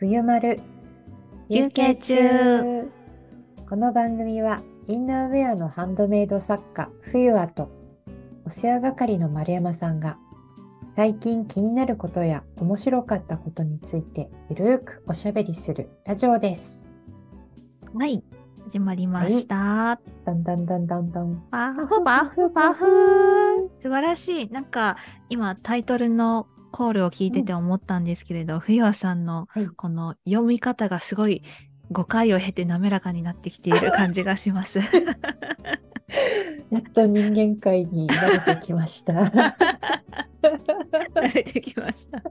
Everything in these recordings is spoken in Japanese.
冬丸休憩中この番組はインナーウェアのハンドメイド作家冬あとお世話係の丸山さんが最近気になることや面白かったことについてゆるーくおしゃべりするラジオです。はい、始まりました。だんだんだんだんだん。パフパフパフ素晴らしい。なんか今タイトルのコールを聞いてて思ったんですけれど、冬和さんのはいこの読み方がすごい誤解を経て滑らかになってきている感じがします。やっと人間界に慣れてきました。よ慣れてきました。か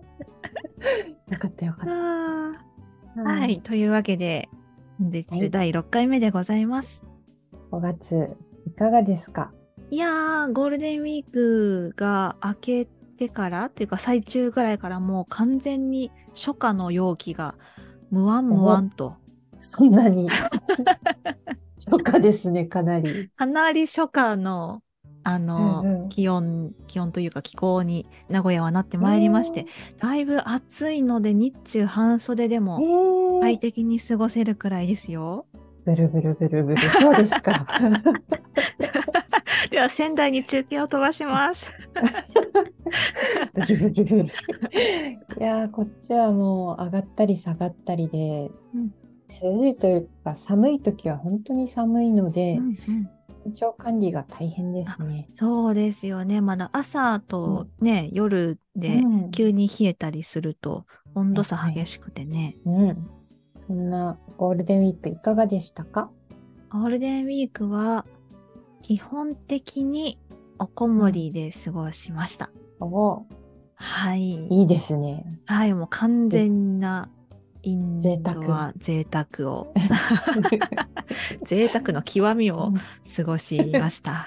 ったよかっはた。い、。というわけで、本日はい第6回目でございます。5月いかがですか？いやー、ゴールデンウィークが明けてからっていうか最中ぐらいからもう完全に初夏の陽気がムワンムワンと、そんなに？初夏ですね、かなり。かなり初夏のあの、うんうん気温、気温というか気候に名古屋はなってまいりまして、だいぶ暑いので日中半袖でえもー、快適に過ごせるくらいですよ。ブルブルブルブル。そうですか。では仙台に中継を飛ばします。いやー、こっちはもう上がったり下がったりで、うん涼しいというか寒い時は本当に寒いので、うんうん体調管理が大変ですね。そうですよね。まだ朝とね、夜でうん急に冷えたりすると温度差はい激しくてね。うん。そんなゴールデンウィークいかがでしたか？ゴールデンウィークは基本的におこもりで過ごしました。おはい。いいですね。はい、もう完全なイン贅ド沢は。贅沢。を、贅沢の極みを過ごしました。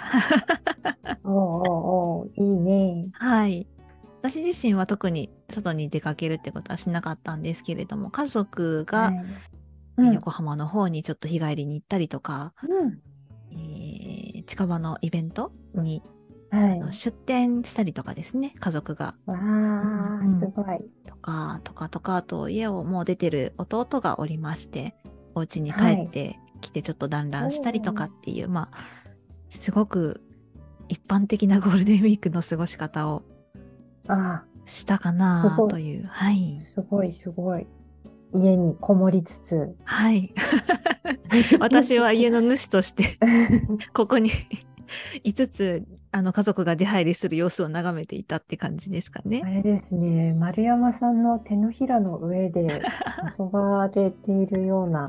おうおうおういいね。はい。私自身は特に外に出かけるってことはしなかったんですけれども、家族が横浜の方にちょっと日帰りに行ったりとか、うん。えー近場のイベントに、はい。出店したりとかですね、家族が。わうんあ、すごい。とか、とかとか、あと家をもう出てる弟がおりまして、お家に帰ってきてちょっと団らんしたりとかっていう、まあ、すごく一般的なゴールデンウィークの過ごし方をあしたかすなという。はいあ、。すごいすごい。家にこもりつつ。はい。私は家の主として、ここに 5つ、あの、家族が出入りする様子を眺めていたって感じですかあね。れですね、丸山さんの手のひらの上で 遊ばれているような、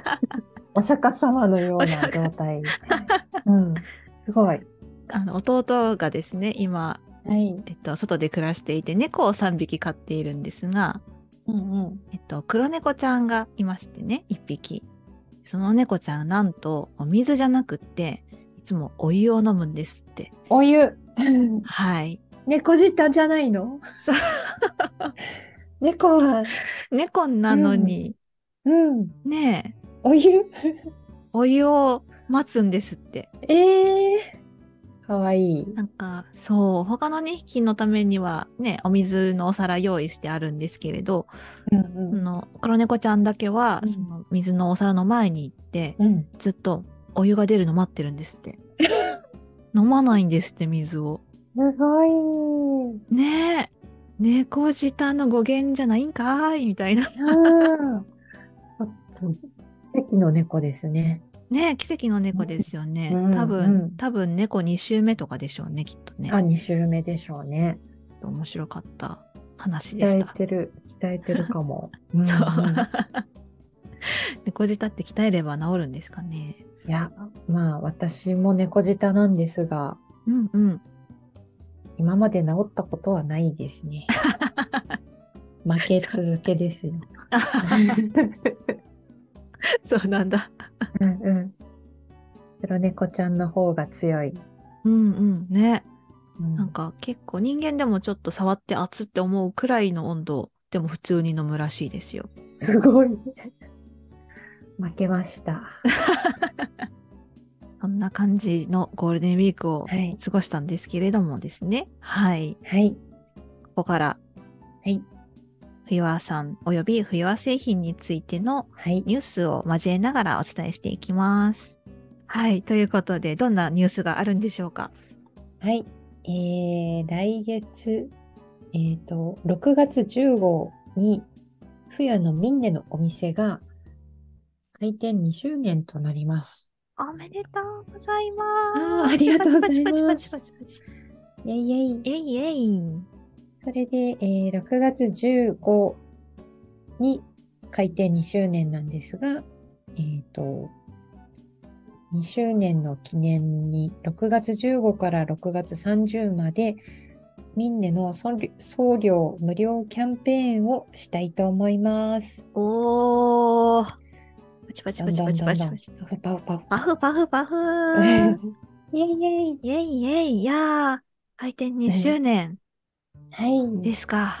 お釈迦様のような状態。うん、すごい。あの、弟がですね、今、はい。えっと、外で暮らしていて、猫を3匹飼っているんですが、うんうん。えっと、黒猫ちゃんがいましてね、1匹。その猫ちゃん、なんと、お水じゃなくって、いつもお湯を飲むんですって。お湯。はい。猫舌じゃないの？そう 猫は、猫なのに、うん、ねえ、お湯？お湯を待つんですって。ええー、かわいい。なんか、そう、他の2匹のためにはね、お水のお皿用意してあるんですけれど、うんその黒猫ちゃんだけは、うんその水のお皿の前に行って、うん。うん。ずっとお湯が出るの待ってるんですって。飲まないんですって、水を。すごい。ねえ、猫舌の語源じゃないんかーい、みたいな。奇跡の猫ですね。ねえ、奇跡の猫ですよね。うん多分、うん多分猫2週目とかでしょうね、きっとねあ、。2週目でしょうね。面白かった話でし鍛えた。てる、鍛えてるかも。そううんうん。猫舌って鍛えれば治るんですかね。いや、まあ、私も猫舌なんですが、うんうん。今まで治ったことはないですね。負け続けですよ。そうなんだ。うんうん。黒猫ちゃんの方が強い。うんうん。ね。うんなんか結構人間でもちょっと触って熱って思うくらいの温度でも普通に飲むらしいですよ。すごい。負けました。そんな感じのゴールデンウィークをはい過ごしたんですけれどもですね。はい。はい。ここから、はい。冬和さん及び冬和製品についてのはい。ニュースを交えながらお伝えしていきます。はい。ということで、どんなニュースがあるんでしょうか？はい。えー、来月、えっ、と、6月10号に、冬のミンネのお店が開店2周年となります。おめでとうございます。あーありがとうございますパチパチパチパチパチイェイイェイ。えいえい。それで、えー6月15に開店2周年なんですが、えっ、と、2周年の記念に6月15から6月30までミンネの送料送料無料キャンペーンをしたいと思います。おー。パチパチパチパチパチパチ。パフパフパフ。パフパフパフ イェイイェイ。イェイイェイ、いやー、開店2周年はい。ですか。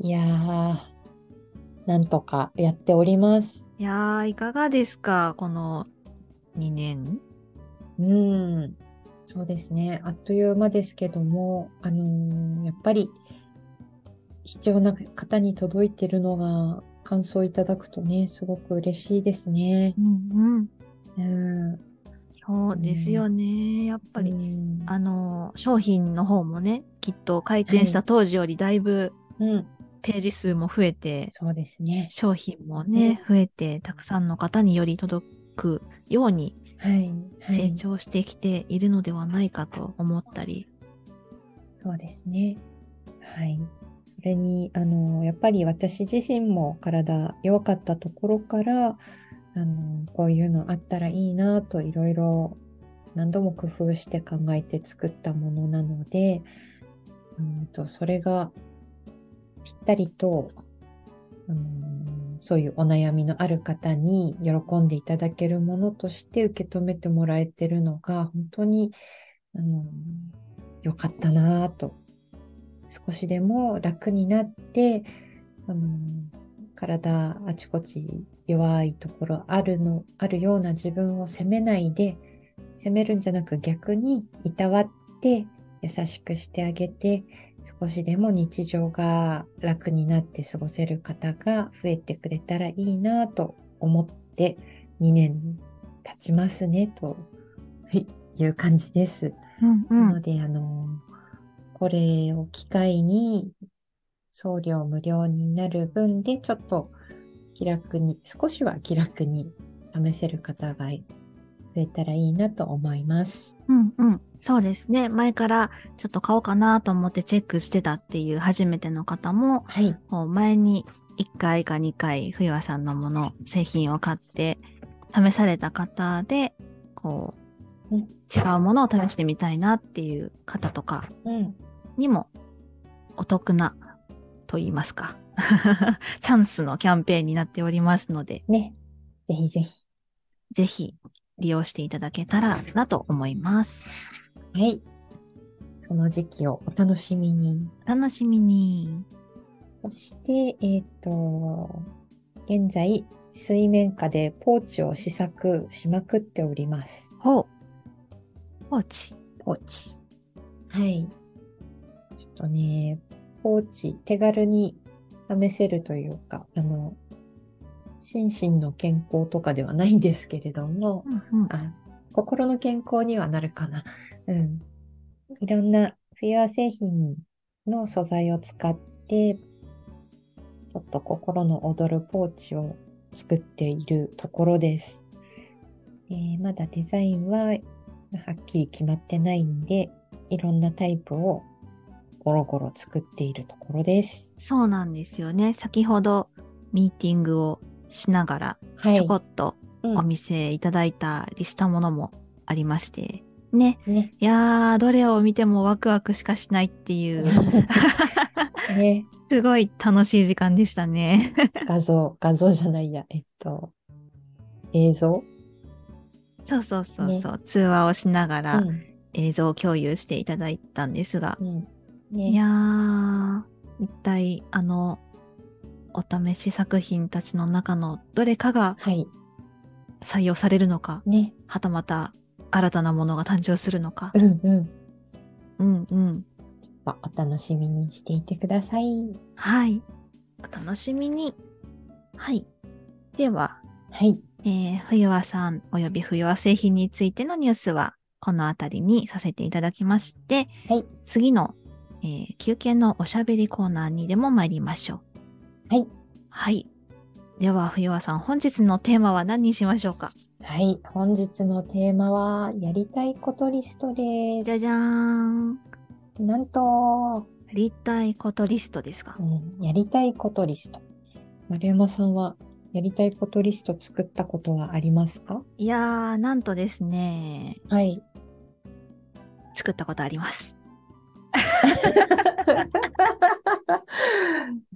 いやー、なんとかやっております。いやー、いかがですかこの2年うん、そうですね。あっという間ですけども、あのーやっぱり必要な方に届いてるのが感想いただくとね、すごく嬉しいですね。うんうん。うん、そうですよね。やっぱり、うんあの、商品の方もね、きっと開店した当時よりだいぶうん、ページ数も増えて、そうですね。商品もね、増えて、たくさんの方により届くようにはい、はい成長してきているのではないかと思ったり。そうですね。はい。それに、あの、やっぱり私自身も体弱かったところから、あの、こういうのあったらいいなといろいろ何度も工夫して考えて作ったものなので、うんと、それがぴったりと、うんそういうお悩みのある方に喜んでいただけるものとして受け止めてもらえてるのが本当に、あのよかったなと少しでも楽になってその体あちこち弱いところあるのあるような自分を責めないで責めるんじゃなく逆にいたわって優しくしてあげて少しでも日常が楽になって過ごせる方が増えてくれたらいいなと思って2年経ちますねという感じです。うんなので、あの、これを機会に送料無料になる分で、ちょっと気楽に、少しは気楽に試せる方が増えたらいいなと思います。うんうん。そうですね。前からちょっと買おうかなと思ってチェックしてたっていう初めての方も、はい。こう前に1回か2回、冬和さんのもの、製品を買って試された方で、こう、うん違うものを試してみたいなっていう方とかうん。にもお得なと言いますか。チャンスのキャンペーンになっておりますので、ね。ぜひぜひ。ぜひ利用していただけたらなと思います。はい。その時期をお楽しみに。お楽しみに。そして、えっ、と、現在、水面下でポーチを試作しまくっております。ほう。ポーチ。ポーチ。はい。とね、ポーチ、手軽に試せるというか、あの、心身の健康とかではないんですけれども、うんうん。あ、心の健康にはなるかな。うん。いろんなフィア製品の素材を使って、ちょっと心の躍るポーチを作っているところです。えーまだデザインははっきり決まってないんで、いろんなタイプをゴロゴロ作っているところです。そうなんですよね。先ほどミーティングをしながらはい。ちょこっとうんお見せいただいたりしたものもありまして。ね。ね。いやー、どれを見てもワクワクしかしないっていう、ね。すごい楽しい時間でしたね。画像、画像じゃないや、えっと、映像？そうそうそうそう、通話をしながらうん映像共有していただいたんですが、うん。ね。いやー、一体あの、お試し作品たちの中のどれかがはい。採用されるのか、ね。はたまた新たなものが誕生するのか。うんうん。うんうん。まあ、お楽しみにしていてください。はい。お楽しみに。はい。では、はい。えー、冬和さんおよび冬和製品についてのニュースはこのあたりにさせていただきまして、はい次の、えー休憩のおしゃべりコーナーにでも参りましょう。はい。はい。では、冬和さん、本日のテーマは何にしましょうか？はい。本日のテーマは、やりたいことリストでじゃじゃーん。す。なんと、やりたいことリストですか？うん、やりたいことリスト。丸山さんは、やりたいことリスト作ったことはありますか？いやー、なんとですね、はい。作ったことあります。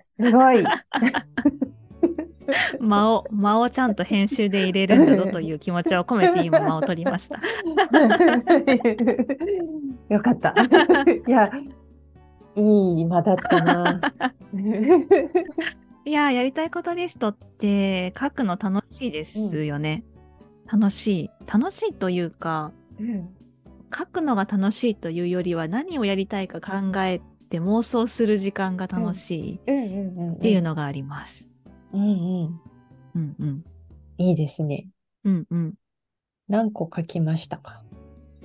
すごい。間を、間をちゃんと編集で入れるんだぞという気持ちを込めて今間を取りました。よかった。いや、いい間だったな。いやー、やりたいことリストって書くの楽しいですよね。楽しい。楽しいというか、うん書くのが楽しいというよりは何をやりたいか考えて妄想する時間が楽しい。っていうのがあります。うんうん。うんうん。いいですね。うんうん。何個書きましたか？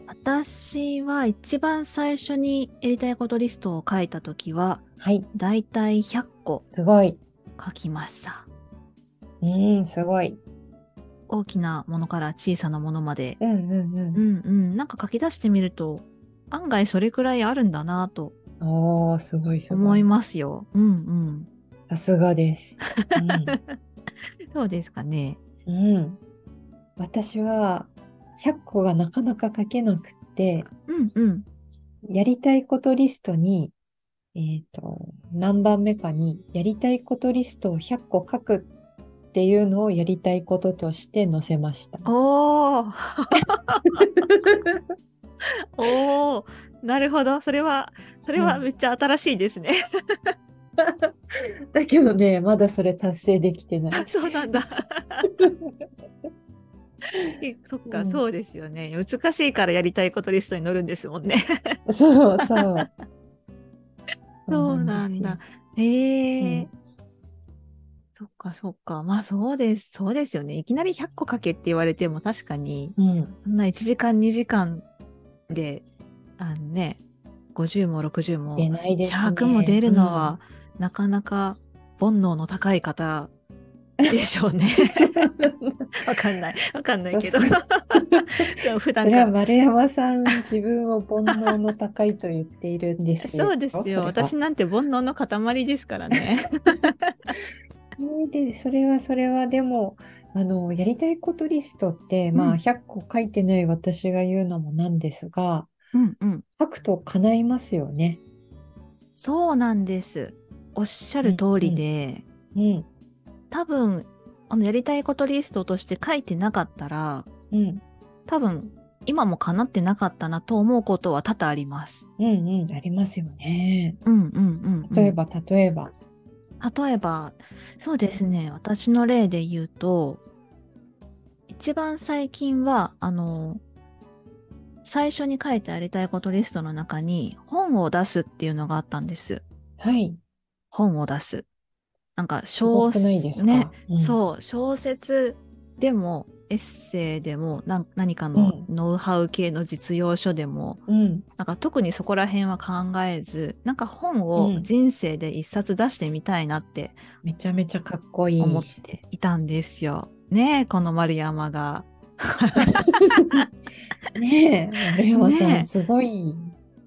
私は一番最初にやりたいことリストを書いたときは、はい。だいたい100個すごい。書きました。うん、すごい。大きなものから小さなものまで。うんうんうんうんうん。なんか書き出してみると、案外それくらいあるんだなとおー、すごいす思いごい。ますよ。うんうん。さすがです。そうですかね。うん。うん。私は、100個がなかなか書けなくって、うんうん。やりたいことリストに、えっと、何番目かに、やりたいことリストを100個書くっていうのをやりたいこととして載せました。おー おーなるほど。それは、それはうんめっちゃ新しいですね。だけどね、まだそれ達成できてない。そうなんだ。えそっか、うんそうですよね。難しいからやりたいことリストに載るんですもんね。そうそう。そうなんだ。へえ、うんそっかそっか。まあそうです。そうですよね。いきなり100個書けって言われても確かに、うん。そんな1時間2時間で、あのね、50も60も出ないですね。100も出るのは、なかなか煩悩の高い方でしょうね。わかんない。わかんないけど。普そ段から。れは丸山さん、自分を煩悩の高いと言っているんですよ。そうですよ。私なんて煩悩の塊ですからね。で、それはそれはでも、あの、やりたいことリストって、まうんあ、100個書いてない私が言うのもなんですが、うんうん。書くと叶いますよね。そうなんです。おっしゃる通りで、うん、多分、あの、やりたいことリストとして書いてなかったら、うん、多分、今も叶ってなかったなと思うことは多々あります。うん、うん、ありますよね。うんうんうん、うん。例えば、例えば。例えば、そうですね、私の例で言うと、一番最近は、あの、最初に書いてやりたいことリストの中に本を出すっていうのがあったんです。はい。本を出す。なんか小くないですか？ね、うんそう、小説でもエッセイでもなん何かのノウハウ系の実用書でも、うん、なんか特にそこら辺は考えず、なんか本うをん人生で一冊出してみたいなってめちゃめちゃかっこいい。思っていたんですよ。ねえ、この丸山が。ねえ、丸山さん、すごい。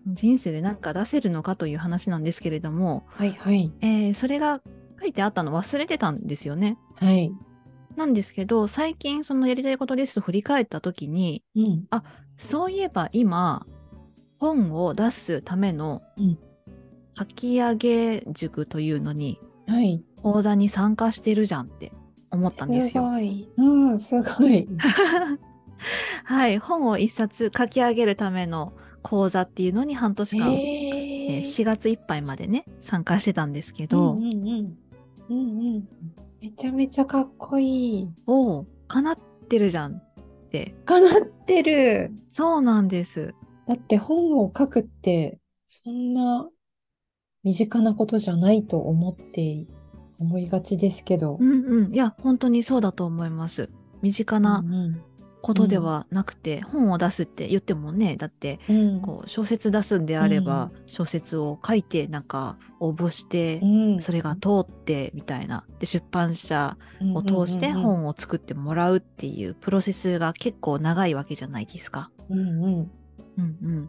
人生でなんか出せるのかという話なんですけれども、はい、はい、えーそれが書いてあったの忘れてたんですよね。はい。なんですけど、最近そのやりたいことリスト振り返った時に、うん、そういえば今、本を出すためのうん書き上げ塾というのにはい。講座に参加してるじゃんって思ったんですよ。すごい。うん、すごい。はい、本を一冊書き上げるための講座っていうのに半年間、えーえ4月いっぱいまでね、参加してたんですけど、うんうんうん。うんうん。めちゃめちゃかっこいい。おお、叶ってるじゃんっって。叶ってる。そうなんです。だって本を書くって、そんな身近なことじゃないと思って、思いがちですけどう。んうん。いや、本当にそうだと思います。身近なうんことではなくて、本を出すって言ってもね、だって、うんこう、小説出すんであれば、小説を書いて、なんか、応募して、うんそれが通って、みたいな。で、出版社を通してうんうん本を作ってもらうっていうプロセスが結構長いわけじゃないですか。うんうん。うんうん。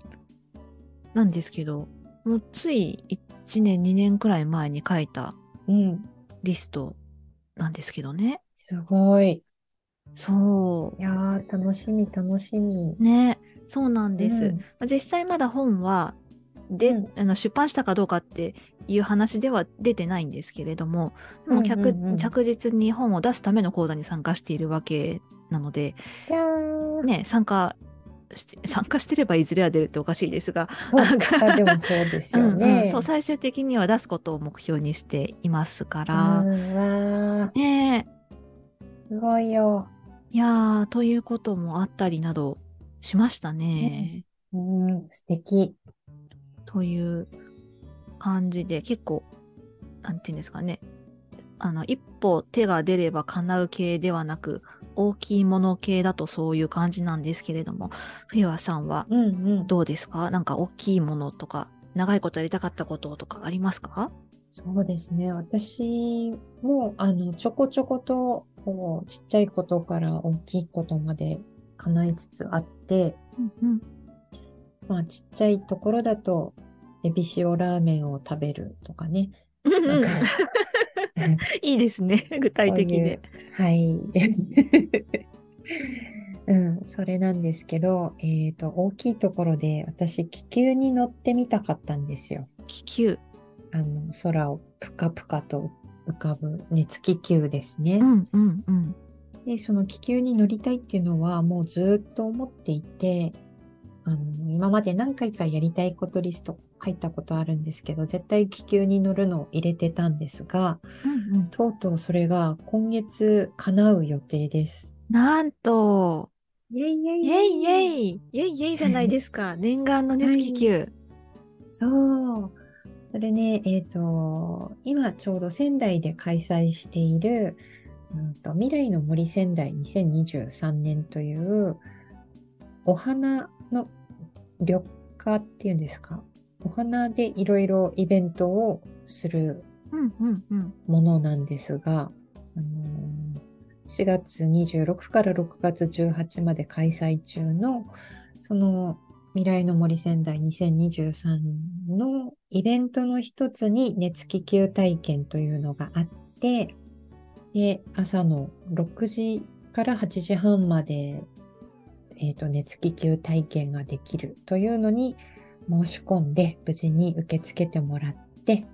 なんですけど、もうつい1年、2年くらい前に書いたうん。リストなんですけどね。すごい。そいやー、楽しみ、楽しみ。う。ね。そうなんです。うんまあ実際まだ本は、で、うんあの出版したかどうかっていう話では出てないんですけれども、もう着,、うんうんうん着実に本を出すための講座に参加しているわけなので。ね、参加して、参加してればいずれは出るっておかしいですが、そうか、でもそうですようんうね。んそう、最終的には出すことを目標にしていますかうら、ねすごいよ。えいやー、ということもあったりなどしましたね。うん、素敵。という感じで、結構、なんていうんですかね。あの、一歩手が出れば叶う系ではなく、大きいもの系だとそういう感じなんですけれども、冬和さんはうんうん。どうですか？なんか大きいものとか、長いことやりたかったこととかありますか？そうですね。私も、あの、ちょこちょこと、こう、ちっちゃいことから大きいことまで叶いつつあって、うんうん。まあ、ちっちゃいところだと、エビ塩ラーメンを食べるとかね。なんか いいですね。具体的で。はい。うん、それなんですけど、えっと、大きいところで私、気球に乗ってみたかったんですよ。気球。あの、空をぷかぷかと浮かぶ熱気球ですね。うんうんうん。で、その気球に乗りたいっていうのはもうずっと思っていて、あの、今まで何回かやりたいことリスト書いたことあるんですけど、絶対気球に乗るのを入れてたんですが、うんうん、とうとうそれが今月叶う予定です。なんと、イェイイェイイェイイェイイェイイェイじゃないですか。念願の熱気球。そう。それね、えっ、と、今ちょうど仙台で開催している、うんと、未来の森仙台2023年という、お花の緑化っていうんですか？お花でいろいろイベントをするうんうんうん。ものなんですが、あのー4月26から6月18まで開催中の、その未来の森仙台2023のイベントの一つに熱気球体験というのがあって、で、朝の6時から8時半まで、えっ、と、熱気球体験ができるというのに申し込んで、無事に受け付けてもらって、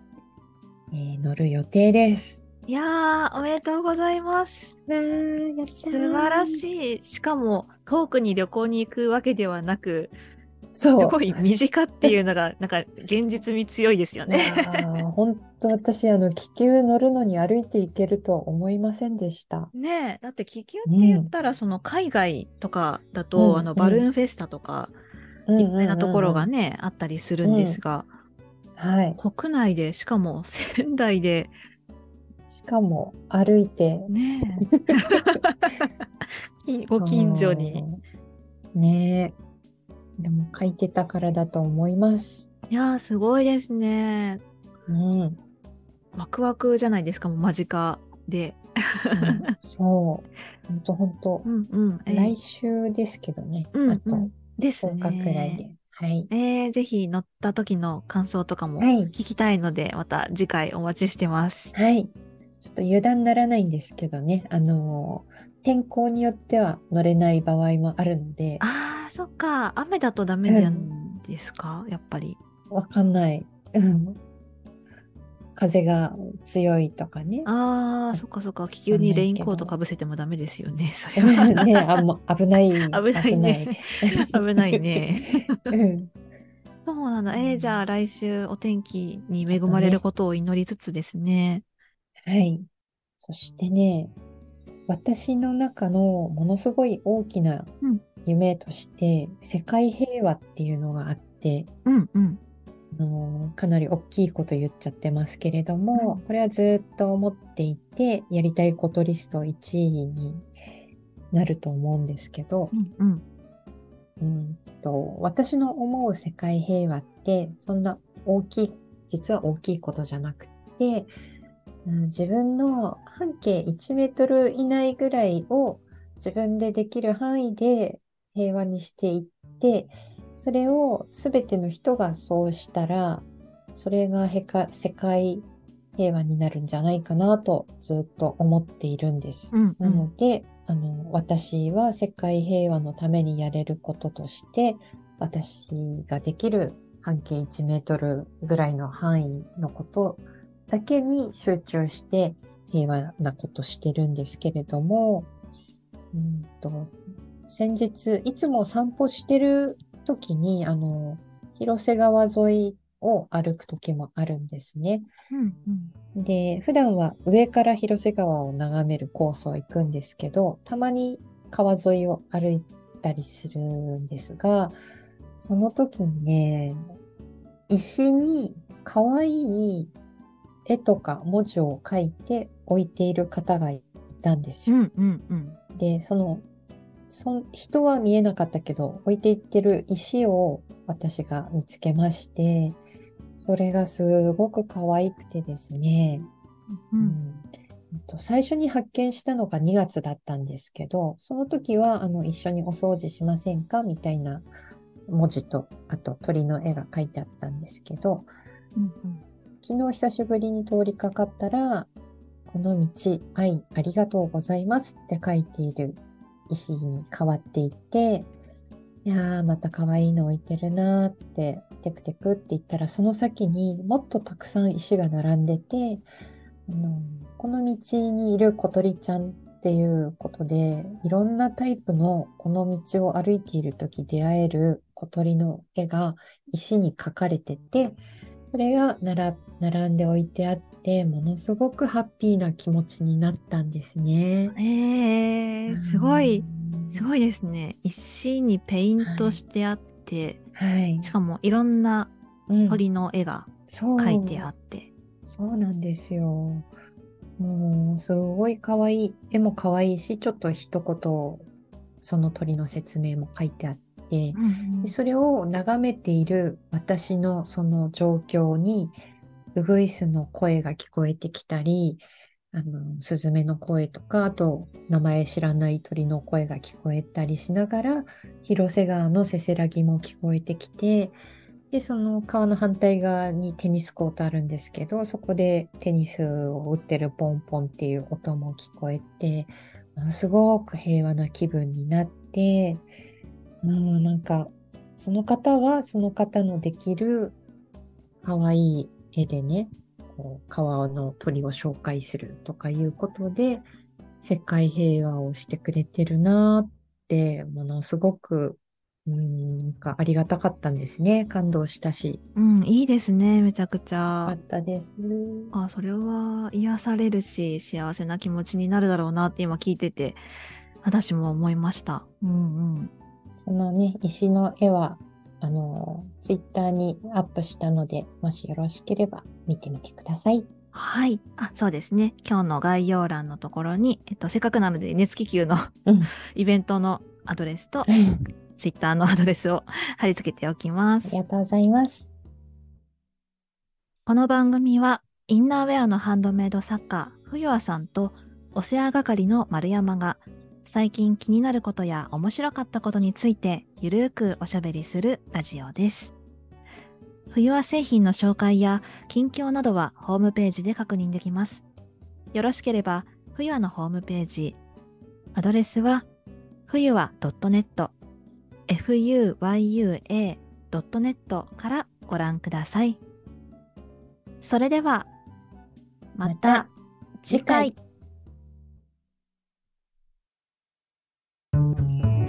えー乗る予定です。いやー、おめでとうございます。素晴らしい。しかも、遠くに旅行に行くわけではなく。すごい身近っていうのが、なんか現実味強いですよね。ー 本当私、あの、気球乗るのに歩いて行けるとは思いませんでした。ねえ、だって気球って言ったら、その海外とかだと、うんあの、バルーンフェスタとか、いっぱいなところがね、あったりするんですが、はい。国内で、しかも 仙台で、しかも、歩いて。ねご近所に。ねえ。でも書いてたからだと思います。いやー、すごいですね。うん。ワクワクじゃないですか、もう間近で。そう。本当本当うんうん。えー来週ですけどね。うんあとうんです10日くらいね。で。はい。えー、ぜひ乗った時の感想とかもはい聞きたいので、また次回お待ちしてます。はい。ちょっと油断ならないんですけどね。あのー天候によっては乗れない場合もあるので、あー、そっか。雨だとダメなんですか、やっぱり。わかんない。うん風が強いとかね。あー、そっかそっか。気球にレインコートかぶせてもダメですよね。それは。ね、あんま 危ない。危ないね。危ないね。うん。そうなんだ。えー、じゃあ来週お天気に恵まれることを祈りつつですね。はい。そしてね、私の中のものすごい大きなうん夢として、世界平和っていうのがあって、うんうん。あのかなり大きいこと言っちゃってますけれども、うんこれはずっと思っていて、やりたいことリスト1位になると思うんですけど、うんうん。うんと私の思う世界平和ってそんな大きい実は大きいことじゃなくて、うん自分の半径1メートル以内ぐらいを自分でできる範囲で平和にしていってそれを全ての人がそうしたらそれが世界平和になるんじゃないかなとずっと思っているんです。うんう。なんので、あの、私は世界平和のためにやれることとして、私ができる半径1メートルぐらいの範囲のことだけに集中して平和なことしてるんですけれども、うんと、先日、いつも散歩してる時に、あの、広瀬川沿いを歩く時もあるんですね。うんうん。で、普段は上から広瀬川を眺めるコースを行くんですけど、たまに川沿いを歩いたりするんですが、その時にね、石に可愛い絵とか文字を書いて置いている方がいたんですよ。うんうんうん。で、その、そん人は見えなかったけど、置いていってる石を私が見つけまして、それがすごく可愛くてですね、ううん。んえっと最初に発見したのが2月だったんですけど、その時はあの一緒にお掃除しませんか？みたいな文字と、あと鳥の絵が書いてあったんですけど、うん昨日久しぶりに通りかかったら、この道、愛、ありがとうございますって書いている石に変わっていって、いやー、また可愛いの置いてるなーって、テクテクって言ったら、その先にもっとたくさん石が並んでて、あのこの道にいる小鳥ちゃんっていうことで、いろんなタイプのこの道を歩いている時出会える小鳥の絵が石に描かれてて、それがなら並んで置いてあって、ものすごくハッピーな気持ちになったんですね。えー、すごい、うんすごいですね。石にペイントしてあって、はい。しかもいろんなうん鳥の絵がそう書いてあって。そうなんですよ。もう、すごい可愛い。絵も可愛いし、ちょっと一言、その鳥の説明も書いてあって、でそれを眺めている私のその状況に、ウグイスの声が聞こえてきたり、あの、スズメの声とか、あと、名前知らない鳥の声が聞こえたりしながら、広瀬川のせせらぎも聞こえてきて、で、その川の反対側にテニスコートあるんですけど、そこでテニスを打ってるポンポンっていう音も聞こえて、ものすごく平和な気分になって、う、なんか、その方はその方のできる可愛い絵でね、こう川の鳥を紹介するとかいうことで、世界平和をしてくれてるなーって、ものすごく、うん、なんかありがたかったんですね。感動したし。うん、いいですね、めちゃくちゃあっ。たです。あ、それは癒されるし、幸せな気持ちになるだろうなって今聞いてて、私も思いました。うんうん。そのね、石の絵は、あの、ツイッターにアップしたので、もしよろしければ見てみてください。はい。あ、そうですね。今日の概要欄のところに、えっと、せっかくなので、熱気球のうん イベントのアドレスと、あツイッターのアドレスを 貼り付けておきますり。がとうございます。この番組は、インナーウェアのハンドメイド作家、冬和さんと、お世話係の丸山が、最近気になることや面白かったことについて、ゆるーくおしゃべりするラジオです。冬和製品の紹介や近況などはホームページで確認できます。よろしければ、冬和のホームページ、アドレスは、冬和 .net、fuyua.net からご覧ください。それでは、また次回。Thank you.